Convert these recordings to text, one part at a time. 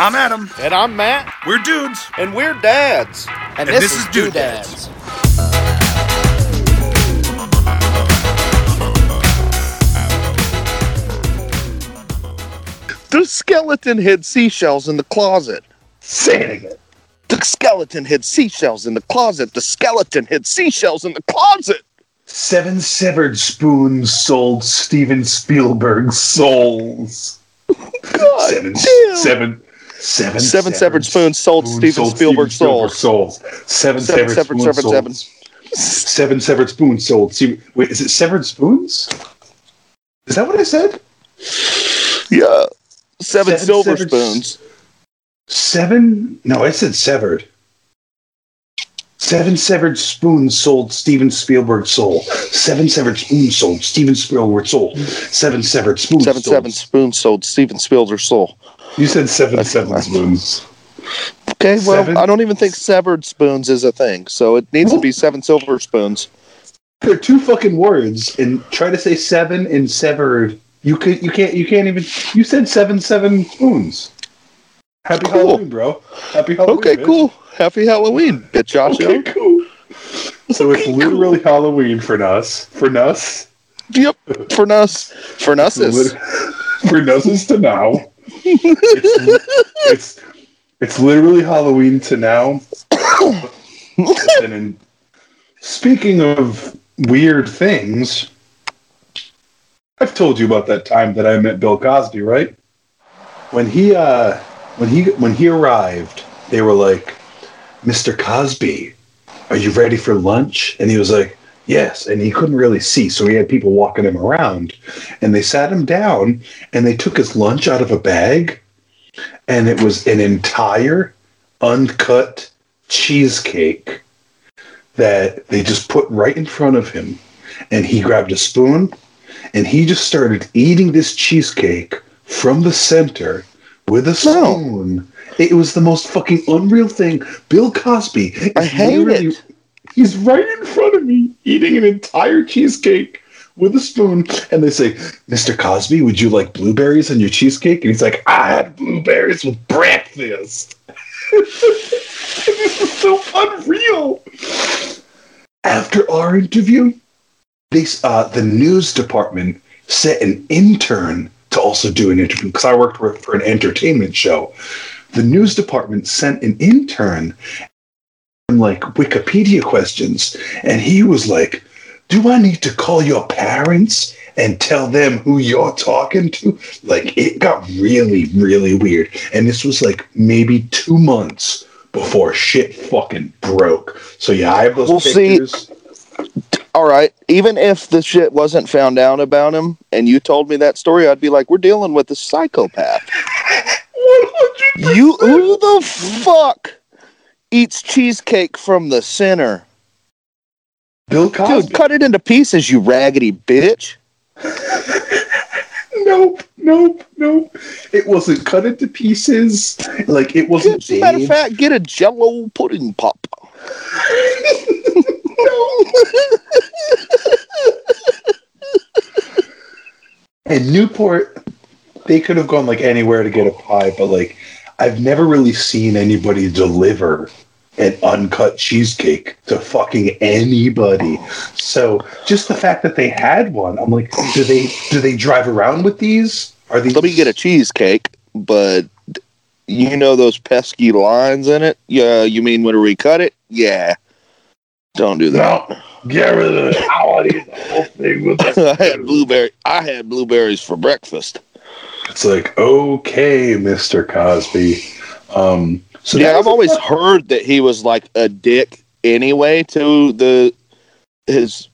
I'm Adam. And I'm Matt. We're dudes. And we're dads. And, this, is Dude Dads. The skeleton hid seashells in the closet. Say it again. The skeleton hid seashells in the closet. The skeleton hid seashells in the closet. Seven severed spoons sold Steven Spielberg souls. God Seven, damn. seven, seven, Seven severed spoons sold Steven Spielberg souls. souls. Seven, Seven severed severed, spoons seven, sold. seven. Seven severed spoons sold. See, wait, is it severed spoons? Is that what I said? Yeah. Seven, Seven silver severed- spoons. Seven? No, I said severed. Seven severed spoons sold Steven Spielberg soul. Seven severed spoons sold Steven Spielberg soul. Seven severed spoons. Seven, sold. seven spoons sold Steven Spielberg soul. You said seven seven spoons. Okay, well, Seven- I don't even think severed spoons is a thing, so it needs to be seven silver spoons. They're two fucking words, and try to say seven and severed. You could, you can't, you can't even. You said seven seven spoons. Happy Cool. Halloween, bro. Happy Halloween. Okay, bitch. cool. Happy Halloween, bitch, Josh. Okay, cool. So it's literally Halloween for us. For us. Yep, for us, for us is. For noses to now. It's, it's literally Halloween to now. and in, speaking of weird things, I've told you about that time that I met Bill Cosby, right? When he uh when he when he arrived, they were like, "Mr. Cosby, are you ready for lunch?" And he was like, "Yes." And he couldn't really see, so he had people walking him around and they sat him down and they took his lunch out of a bag and it was an entire uncut cheesecake that they just put right in front of him and he grabbed a spoon and he just started eating this cheesecake from the center with a spoon it was the most fucking unreal thing bill cosby I hate it. He's right in front of me eating an entire cheesecake with a spoon. And they say mr cosby would you like blueberries on your cheesecake? And he's like i had blueberries with breakfast. This is so unreal. After our interview uh, the news department sent an intern to also do an interview because i worked for, for an entertainment show. The news department sent an intern like Wikipedia questions, and he was like, "Do I need to call your parents and tell them who you're talking to?" Like it got really, really weird, and this was like maybe two months before shit fucking broke. So yeah, I have those Well, see- pictures. All right, even if the shit wasn't found out about him and you told me that story, I'd be like, we're dealing with a psychopath. 100%. You, who the fuck eats cheesecake from the center? Bill Cosby. Dude, cut it into pieces, you raggedy bitch. Nope, nope, nope. It wasn't cut into pieces. Like it wasn't. As a matter of fact, get a jello pudding pop. No. and Newport, they could have gone like anywhere to get a pie, but like I've never really seen anybody deliver an uncut cheesecake to fucking anybody. So just the fact that they had one, I'm like, do they do they drive around with these? Are these? Let me get a cheesecake, but you know those pesky lines in it? Yeah, you mean when we cut it? Yeah. Don't do that. No, get rid of it. I want to eat the whole thing with I had blueberry. I had blueberries for breakfast. It's like okay, Mister Cosby. Um, so yeah, I've always fuck- heard that he was like a dick anyway to the his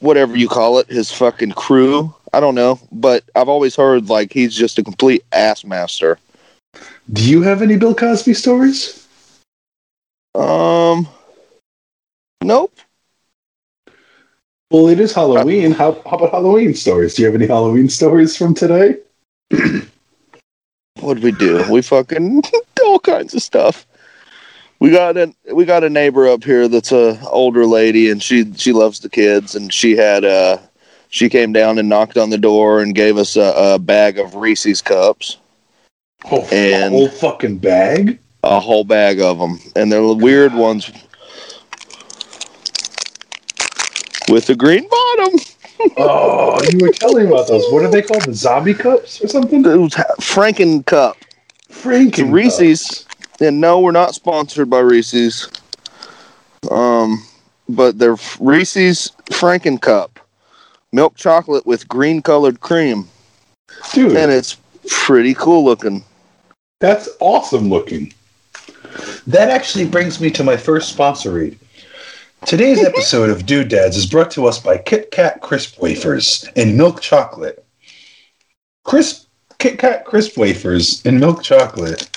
whatever you call it, his fucking crew. I don't know, but I've always heard like he's just a complete ass master. Do you have any Bill Cosby stories? Um, nope. Well, it is Halloween. How, how about Halloween stories? Do you have any Halloween stories from today? What'd we do? We fucking all kinds of stuff. We got a we got a neighbor up here that's a older lady, and she she loves the kids, and she had uh she came down and knocked on the door and gave us a, a bag of Reese's cups. Oh, And- whole fucking bag. a whole bag of them, and they're the weird ones with the green bottom. Oh, you were telling me about those. What are they called? The zombie cups or something? It was Franken Cup. Franken Reese's. And no, we're not sponsored by Reese's. Um, but they're Reese's Franken Cup, milk chocolate with green colored cream, dude. and it's pretty cool looking. That's awesome looking. That actually brings me to my first sponsor read. Today's episode of Dude Dads is brought to us by Kit Kat Crisp Wafers and Milk Chocolate. Crisp Kit Kat Crisp Wafers and Milk Chocolate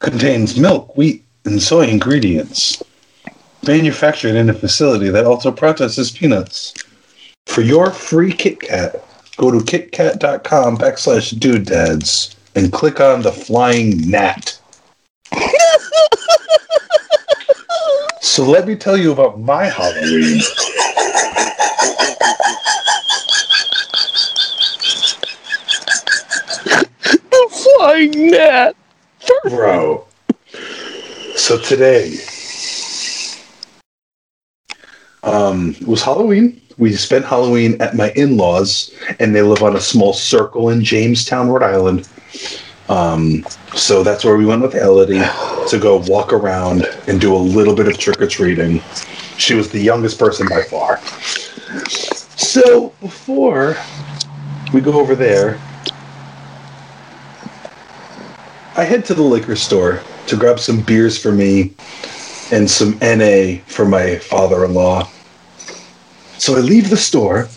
contains milk, wheat, and soy ingredients. Manufactured in a facility that also processes peanuts. For your free Kit Kat, go to kitkat.com backslash dude dads and click on the flying gnat. So let me tell you about my Halloween. The flying gnat. Bro. So today, um, it was Halloween. We spent Halloween at my in-laws, and they live on a small circle in Jamestown, Rhode Island. Um, so that's where we went with Elodie to go walk around and do a little bit of trick or treating. She was the youngest person by far. So before we go over there, I head to the liquor store to grab some beers for me and some NA for my father in law. So I leave the store.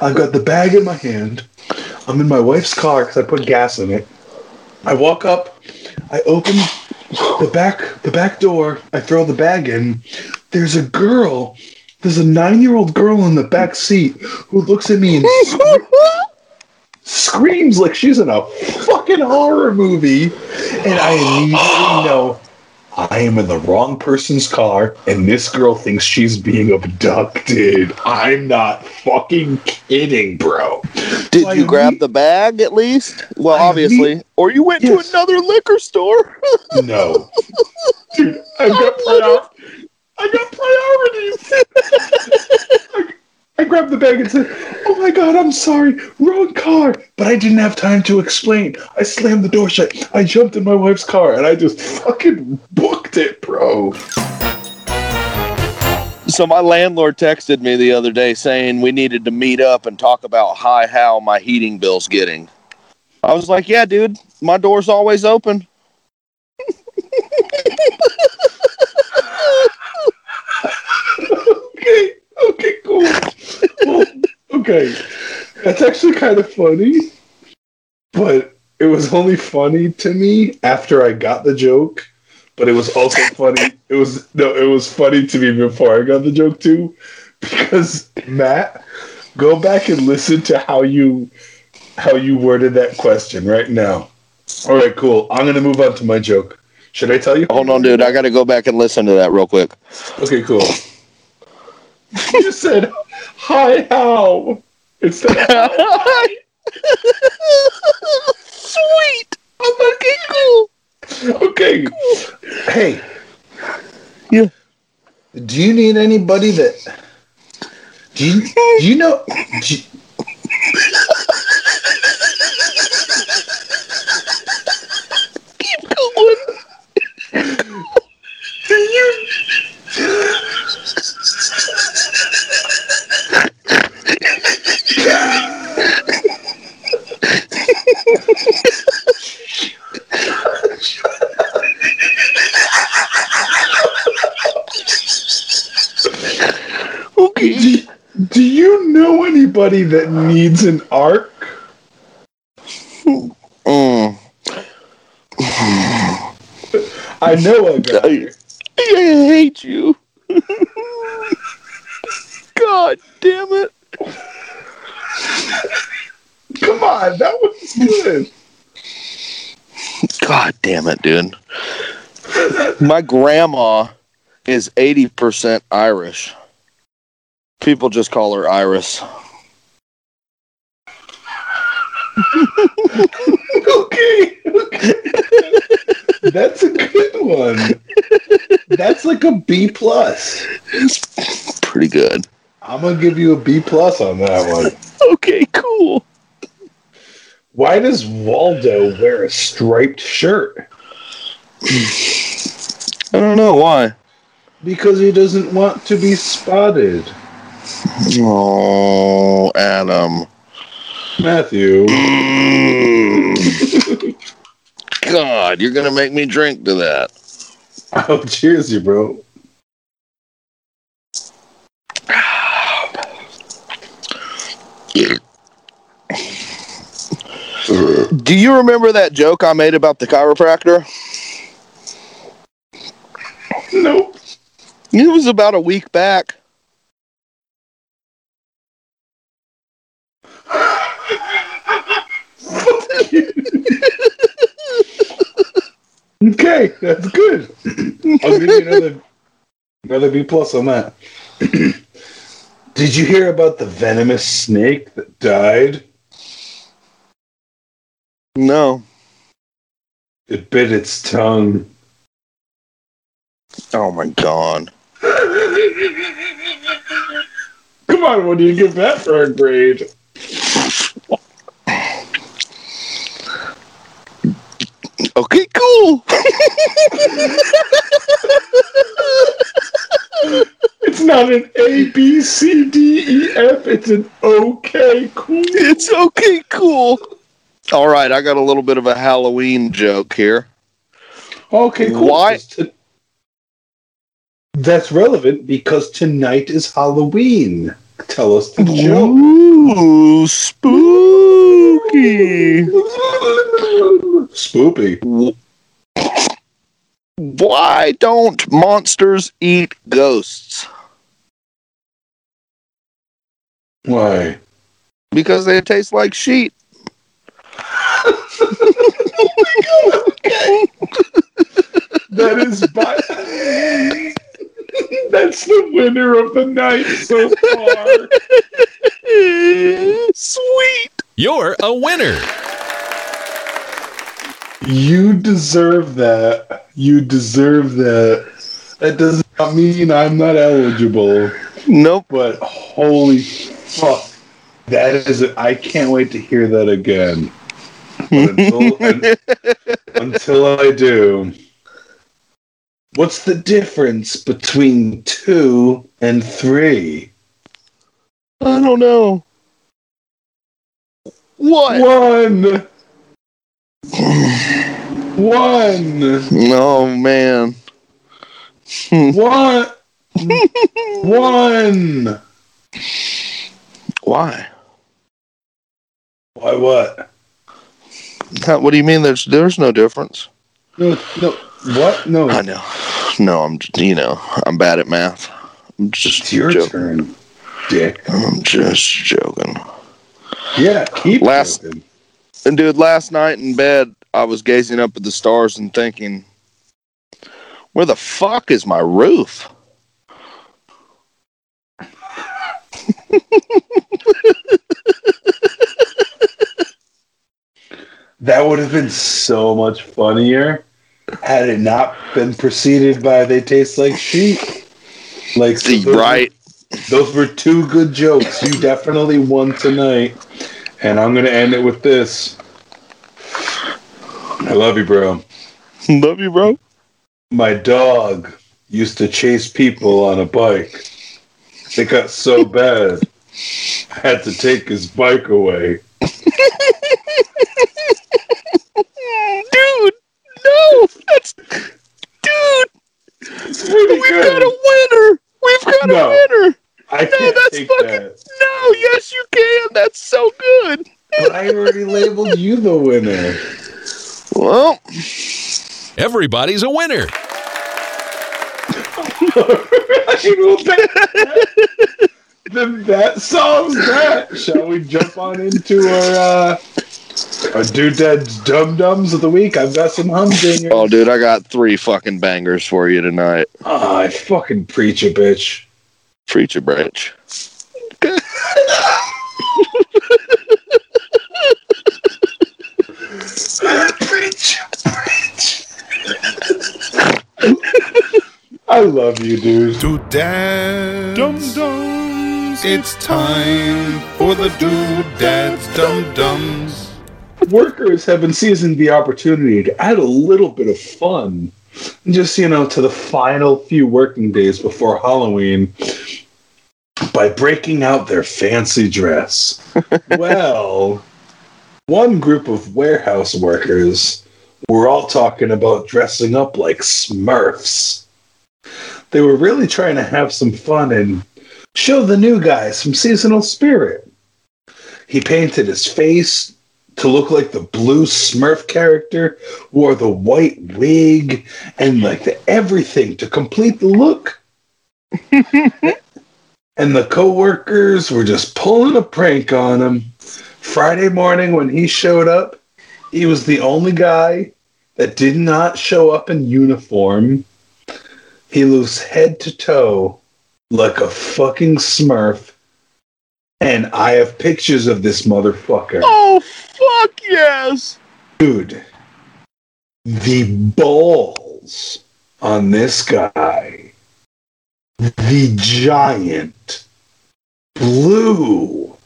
I've got the bag in my hand. I'm in my wife's car because I put gas in it. I walk up. I open the back the back door. I throw the bag in. There's a girl. There's a nine year old girl in the back seat who looks at me and screams like she's in a fucking horror movie. And I immediately know I am in the wrong person's car, and this girl thinks she's being abducted. I'm not fucking kidding, bro. Did So I you grab the bag at least? Well, I obviously. or you went Yes. to another liquor store. No. Dude, I've got prior- I got priorities. I, grabbed the bag and said, Oh my god, I'm sorry, wrong car. But I didn't have time to explain. I slammed the door shut. I jumped in my wife's car and I just fucking booked it, bro. So my landlord texted me the other day saying we needed to meet up and talk about hi how my heating bill's getting. I was like, "Yeah, dude, my door's always open." okay, okay, cool. Well, okay, that's actually kind of funny, but it was only funny to me after I got the joke. But it was also funny. It was no, it was funny to me before I got the joke too, because Matt, go back and listen to how you how you worded that question right now. All right, cool. I'm gonna move on to my joke. Should I tell you? Hold on, dude. I got to go back and listen to that real quick. Okay, cool. you said hi how It's of hi. Sweet. Okay, cool. Okay. Hey. Yeah. Do you need anybody that do you, do you know do you- Keep going. do you Okay. do, do you anybody that needs an arc? Mm. I know a guy. I hate you. God damn it. Come on, that was good. God damn it, dude. My grandma is 80% Irish. People just call her Iris. Okay, okay. That's a good one. That's like a B plus. It's pretty good. I'm gonna give you a B plus on that one. Okay, cool. Why does Waldo wear a striped shirt? I don't know why. Because he doesn't want to be spotted. Oh, Adam. Matthew. God, you're gonna make me drink to that. Oh, cheers, you bro. Do you remember that joke I made about the chiropractor? Nope. It was about a week back. Okay, that's good. I'll give you another another B plus on that. Did you hear about the venomous snake that died? No. It bit its tongue. Oh my god. Come on, what do you give that for a grade? Okay, cool. It's not an A, B, C, D, E, F. It's an okay, cool. It's okay, cool. All right, I got a little bit of a Halloween joke here. Okay, cool. Why- to- That's relevant because tonight is Halloween. Tell us the joke. Ooh, spooky. Spoopy. Why don't monsters eat ghosts? Why? Because they taste like sheep. That is by. That's the winner of the night so far. Sweet. You're a winner. You deserve that. You deserve that. That does not mean I'm not eligible, Nope. but holy fuck. That is it. I can't wait to hear that again. But until, un- until I do, what's the difference between two and three? I don't know. What? One. One. Oh man. One. One. Why? Why what? How- What do you mean? There's there's no difference. No, no. What? No. I know. No, I'm you know I'm bad at math. I'm just It's your joking. turn, Dick. I'm just joking. Yeah, keep Last- joking. And dude, last night in bed, I was gazing up at the stars and thinking, where the fuck is my roof? That would have been so much funnier had it not been preceded by "They taste like sheep." Like so those right. were- those were two good jokes. You definitely won tonight, and I'm gonna end it with this. I love you, bro. Love you, bro. My dog used to chase people on a bike. It got so bad, I had to take his bike away. Dude, no, that's dude. We've good. got a winner. We've got No. a winner. I No, can't that's take fucking- that. No, yes, you can. That's so good. But I already labeled you the winner. Well, Everybody's a winner. then that solves that. Shall we jump on into our uh, our doodads dum dums of the week? I've got some humdingers. oh, dude, I got three fucking bangers for you tonight. Ah, I fucking preach a bitch. Preach a branch. preach, preach. love you, dude. Doodads. Dum dums. It's time for the Doodads Dum Dums. Workers have been seizing the opportunity to add a little bit of fun, just you know, to the final few working days before Halloween by breaking out their fancy dress. well, one group of warehouse workers were all talking about dressing up like Smurfs. They were really trying to have some fun and show the new guy some seasonal spirit. He painted his face to look like the blue Smurf character, wore the white wig, and like the everything to complete the look. and the coworkers were just pulling a prank on him. Friday morning when he showed up, he was the only guy that did not show up in uniform. He looks head to toe like a fucking Smurf. And I have pictures of this motherfucker. Oh fuck yes! Dude, the balls on this guy, the giant blue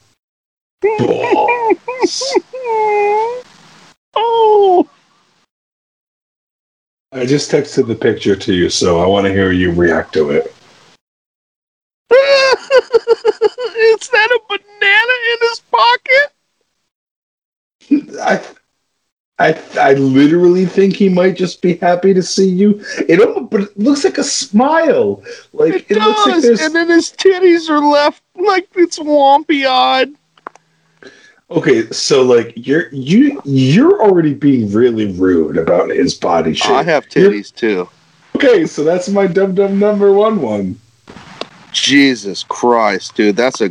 balls. oh, I just texted the picture to you, so I want to hear you react to it. is that a banana in his pocket? I, I, I literally think he might just be happy to see you. It almost, but it looks like a smile. Like It, it, looks like does, there's and then his titties are left like it's wompy eyed. Okay, so like you're you you're already being really rude about his body shape. I have You're- titties too. Okay, so that's my dum dum number one one. Jesus Christ, dude, that's a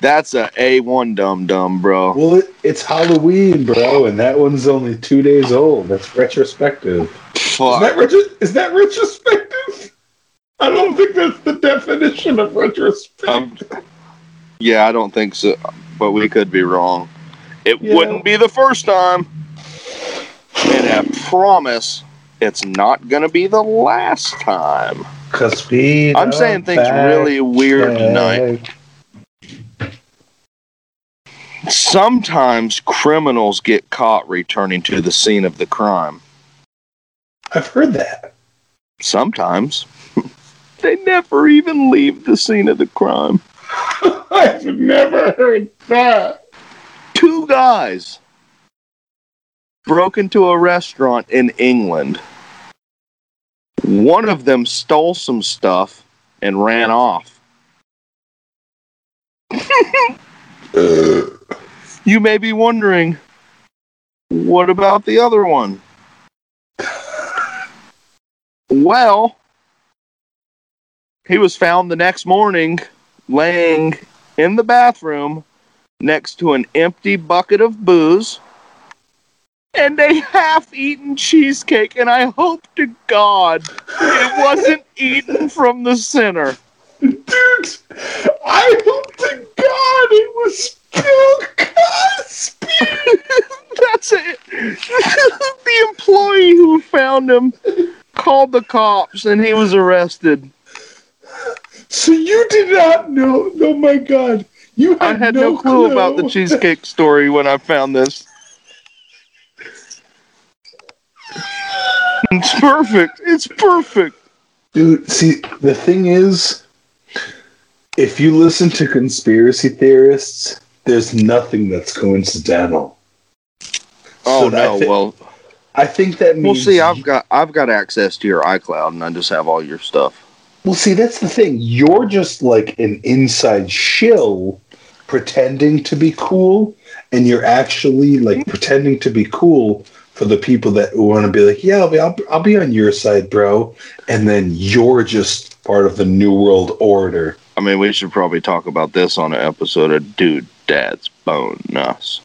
that's a a one dum dum, bro. Well, it, it's Halloween, bro, and that one's only two days old. That's retrospective. Fuck. Is that, retro- is that retrospective? I don't think that's the definition of retrospective. Um, yeah, I don't think so, but we could be wrong. It Yeah. wouldn't be the first time, and I promise it's not gonna be the last time. Cause we I'm saying things really weird tonight. Sometimes criminals get caught returning to the scene of the crime. I've heard that. Sometimes they never even leave the scene of the crime. I've never heard that. Two guys broke into a restaurant in England. One of them stole some stuff and ran off. You may be wondering, what about the other one? Well, he was found the next morning laying in the bathroom next to an empty bucket of booze and a half eaten cheesecake, and I hope to God it wasn't eaten from the center. Dude, I hope to God it was Bill Cosby. That's it. the employee who found him called the cops and he was arrested. So you did not know? Oh my God! You had, I had no, clue, about the cheesecake story when I found this. It's perfect. It's perfect. Dude, see, the thing is, if you listen to conspiracy theorists, there's nothing that's coincidental. Oh So I no, thi- well, I think that means. we'll see. I've got I've got access to your iCloud, and I just have all your stuff. Well, see, that's the thing. You're just like an inside shill pretending to be cool, and you're actually like pretending to be cool for the people that want to be like, yeah, I'll be, I'll, I'll be on your side, bro. And then you're just part of the New World Order. I mean, we should probably talk about this on an episode of Dude Dad's Bone Us.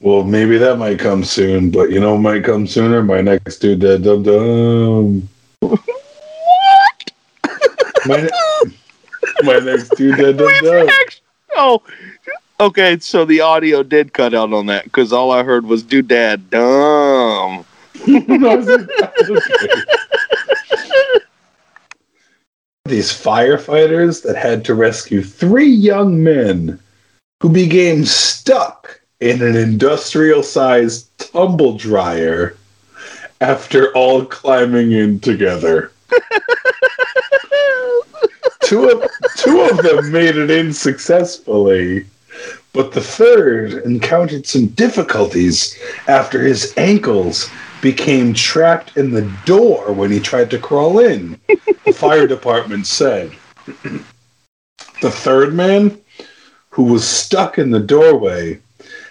Well, maybe that might come soon, but you know, might come sooner. My next dude, Dad dum dum. My, ne- my next dude, Dad dum dum. Oh, okay. So the audio did cut out on that because all I heard was "Dude Dad dumb." No, I was like, okay. These firefighters that had to rescue three young men who became stuck in an industrial sized tumble dryer after all climbing in together. two, of, two of them made it in successfully, but the third encountered some difficulties after his ankles became trapped in the door when he tried to crawl in, the fire department said. the third man, who was stuck in the doorway,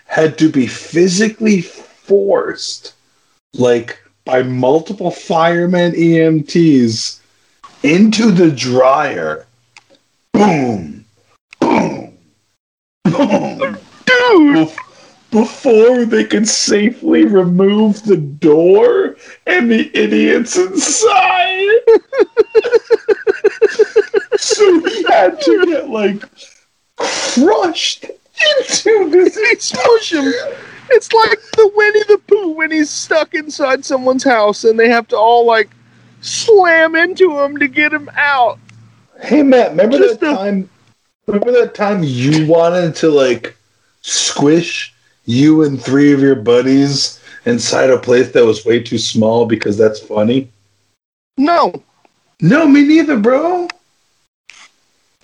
had to be physically forced, like by multiple firemen EMTs, into the dryer. Boom! Boom! Boom! Dude! Before they could safely remove the door and the idiots inside. so he had to get like crushed into this explosion. It's like the Winnie the Pooh when he's stuck inside someone's house and they have to all like slam into him to get him out. Hey Matt, remember Just that a- time? Remember that time you wanted to like squish you and three of your buddies inside a place that was way too small because that's funny? No. No, me neither, bro.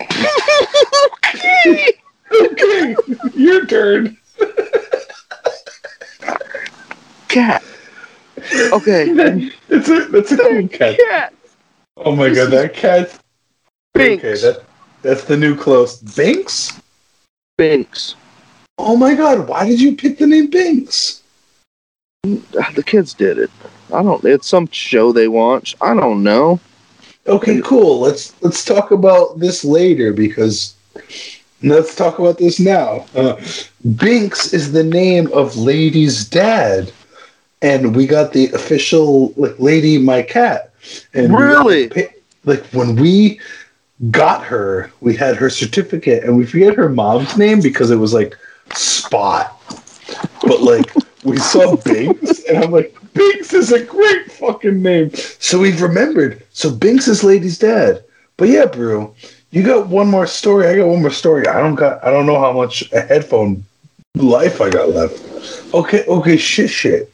okay, your turn. Cat. Okay. It's a that's a cool cat. Cat. Oh my god, that cat. Binks. Okay, that that's the new close. Binks. Binks. Oh my god, why did you pick the name Binks? Ah, The kids did it. I don't. It's some show they watch. I don't know. Okay, cool. Let's let's talk about this later because let's talk about this now. Uh, Binks is the name of Lady's dad, and we got the official like Lady My Cat. And Really? like when we got her, we had her certificate, and we forget her mom's name because it was like Spot, but like we saw Binks, and I'm like. Binks is a great fucking name. So we've remembered. So Binks is Lady's dad. But yeah, Brew, you got one more story. I got one more story. I don't got. I don't know how much a headphone life I got left. Okay, okay, shit, shit.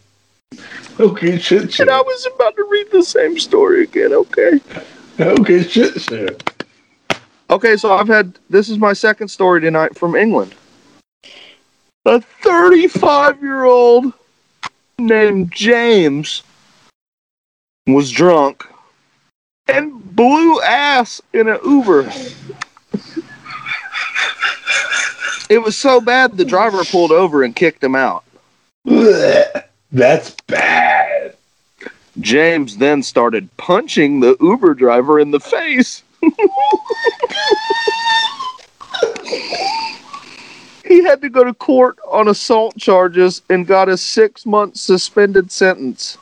Okay, shit, shit. And I was about to read the same story again. Okay. Okay, shit, shit. Okay, so I've had this is my second story tonight from England. A 35 year old named James was drunk and blew ass in an Uber. It was so bad the driver pulled over and kicked him out. That's bad. James then started punching the Uber driver in the face. he had to go to court on assault charges and got a six month suspended sentence.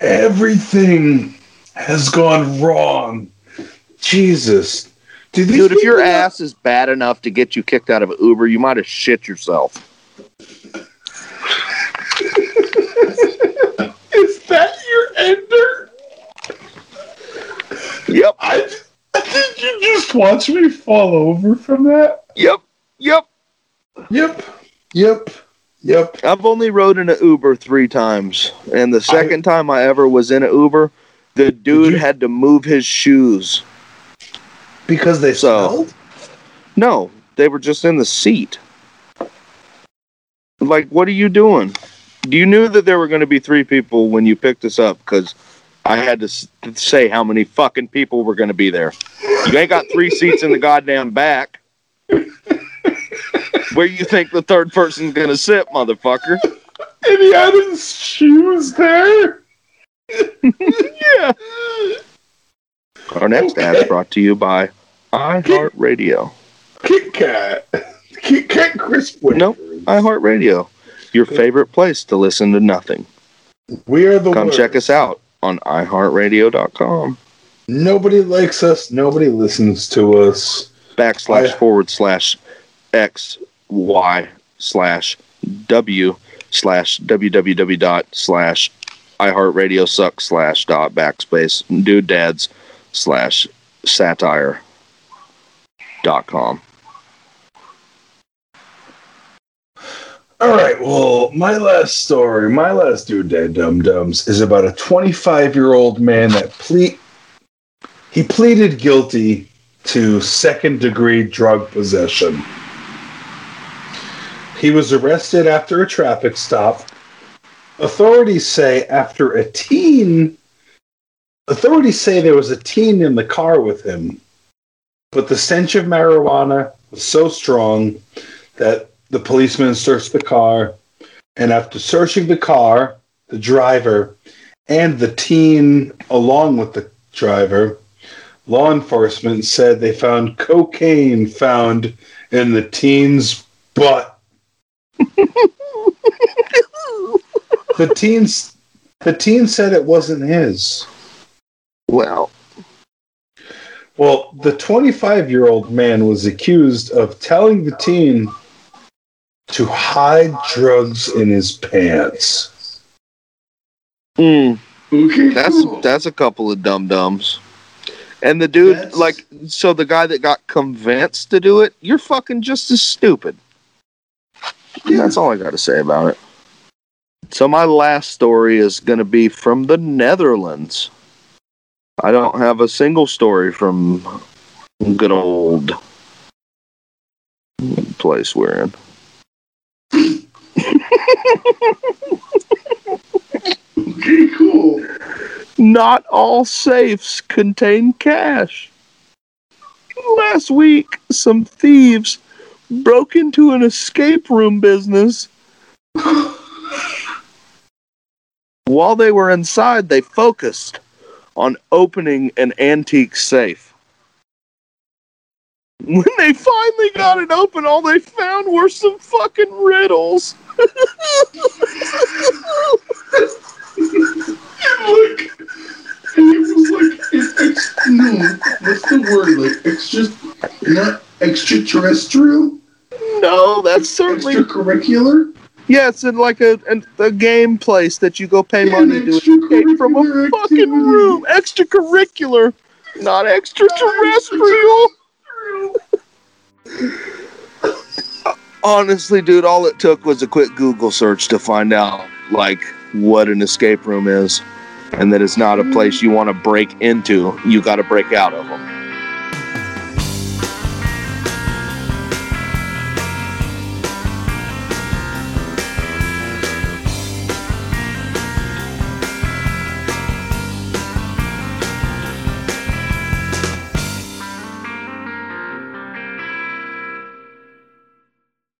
Everything has gone wrong. Jesus. Dude, if your ass is bad enough to get you kicked out of an Uber, you might have shit yourself. Is that your ender? Yep, I did you just watch me fall over from that? yep, yep. Yep. Yep. Yep. I've only rode in an Uber three times, and the second time I ever was in an Uber, the dude you- had to move his shoes. Because they So- smelled? No, they were just in the seat. Like, what are you doing? You knew that there were going to be three people when you picked us up because I had to s- say how many fucking people were going to be there. You ain't got three seats in the goddamn back. Where you think the third person's to sit, motherfucker? And he had his shoes there? Yeah. Our next ad is brought to you by iHeartRadio. Kit Kat. Kit Kat crisp Nope. iHeartRadio, your favorite place to listen to nothing. We are the Come worst. check us out on iHeartRadio.com Nobody likes us. Nobody listens to us. backslash I- forward slash X Y slash W slash www dot slash iHeartRadio sucks slash dot backspace dude dads slash satire dot com. All right. Well, my last story, my last dude, dad dum dums, is about a 25 year old man that ple- he pleaded guilty to second degree drug possession. He was arrested after a traffic stop. Authorities say after a teen, authorities say there was a teen in the car with him, but the stench of marijuana was so strong that the policeman searched the car, and after searching the car, the driver, and the teen along with the driver, law enforcement said they found cocaine found in the teen's butt. The teens the teen said it wasn't his. Well, Well, the 25 year old man was accused of telling the teen to hide drugs in his pants. mm, Okay, that's cool. that's a couple of dum dums. And the dude, That's- like, so the guy that got convinced to do it, you're fucking just as stupid. Yeah. That's all I got to say about it. So my last story is going to be from the Netherlands. I don't have a single story from good old place we're in. Okay, cool. Not all safes contain cash. Last week, some thieves broke into an escape room business. While they were inside, they focused on opening an antique safe. When they finally got it open, all they found were some fucking riddles. Like, it was like, it, ex, no, what's the word? Like, extra, not extraterrestrial? No, that's certainly Extracurricular? Yeah, it's in like a, a, a game place that you go pay money to escape from a fucking activity. room. Extracurricular, not extraterrestrial. Honestly, dude, all it took was a quick Google search to find out like what an escape room is, and that it's not a place you want to break into. You got to break out of them.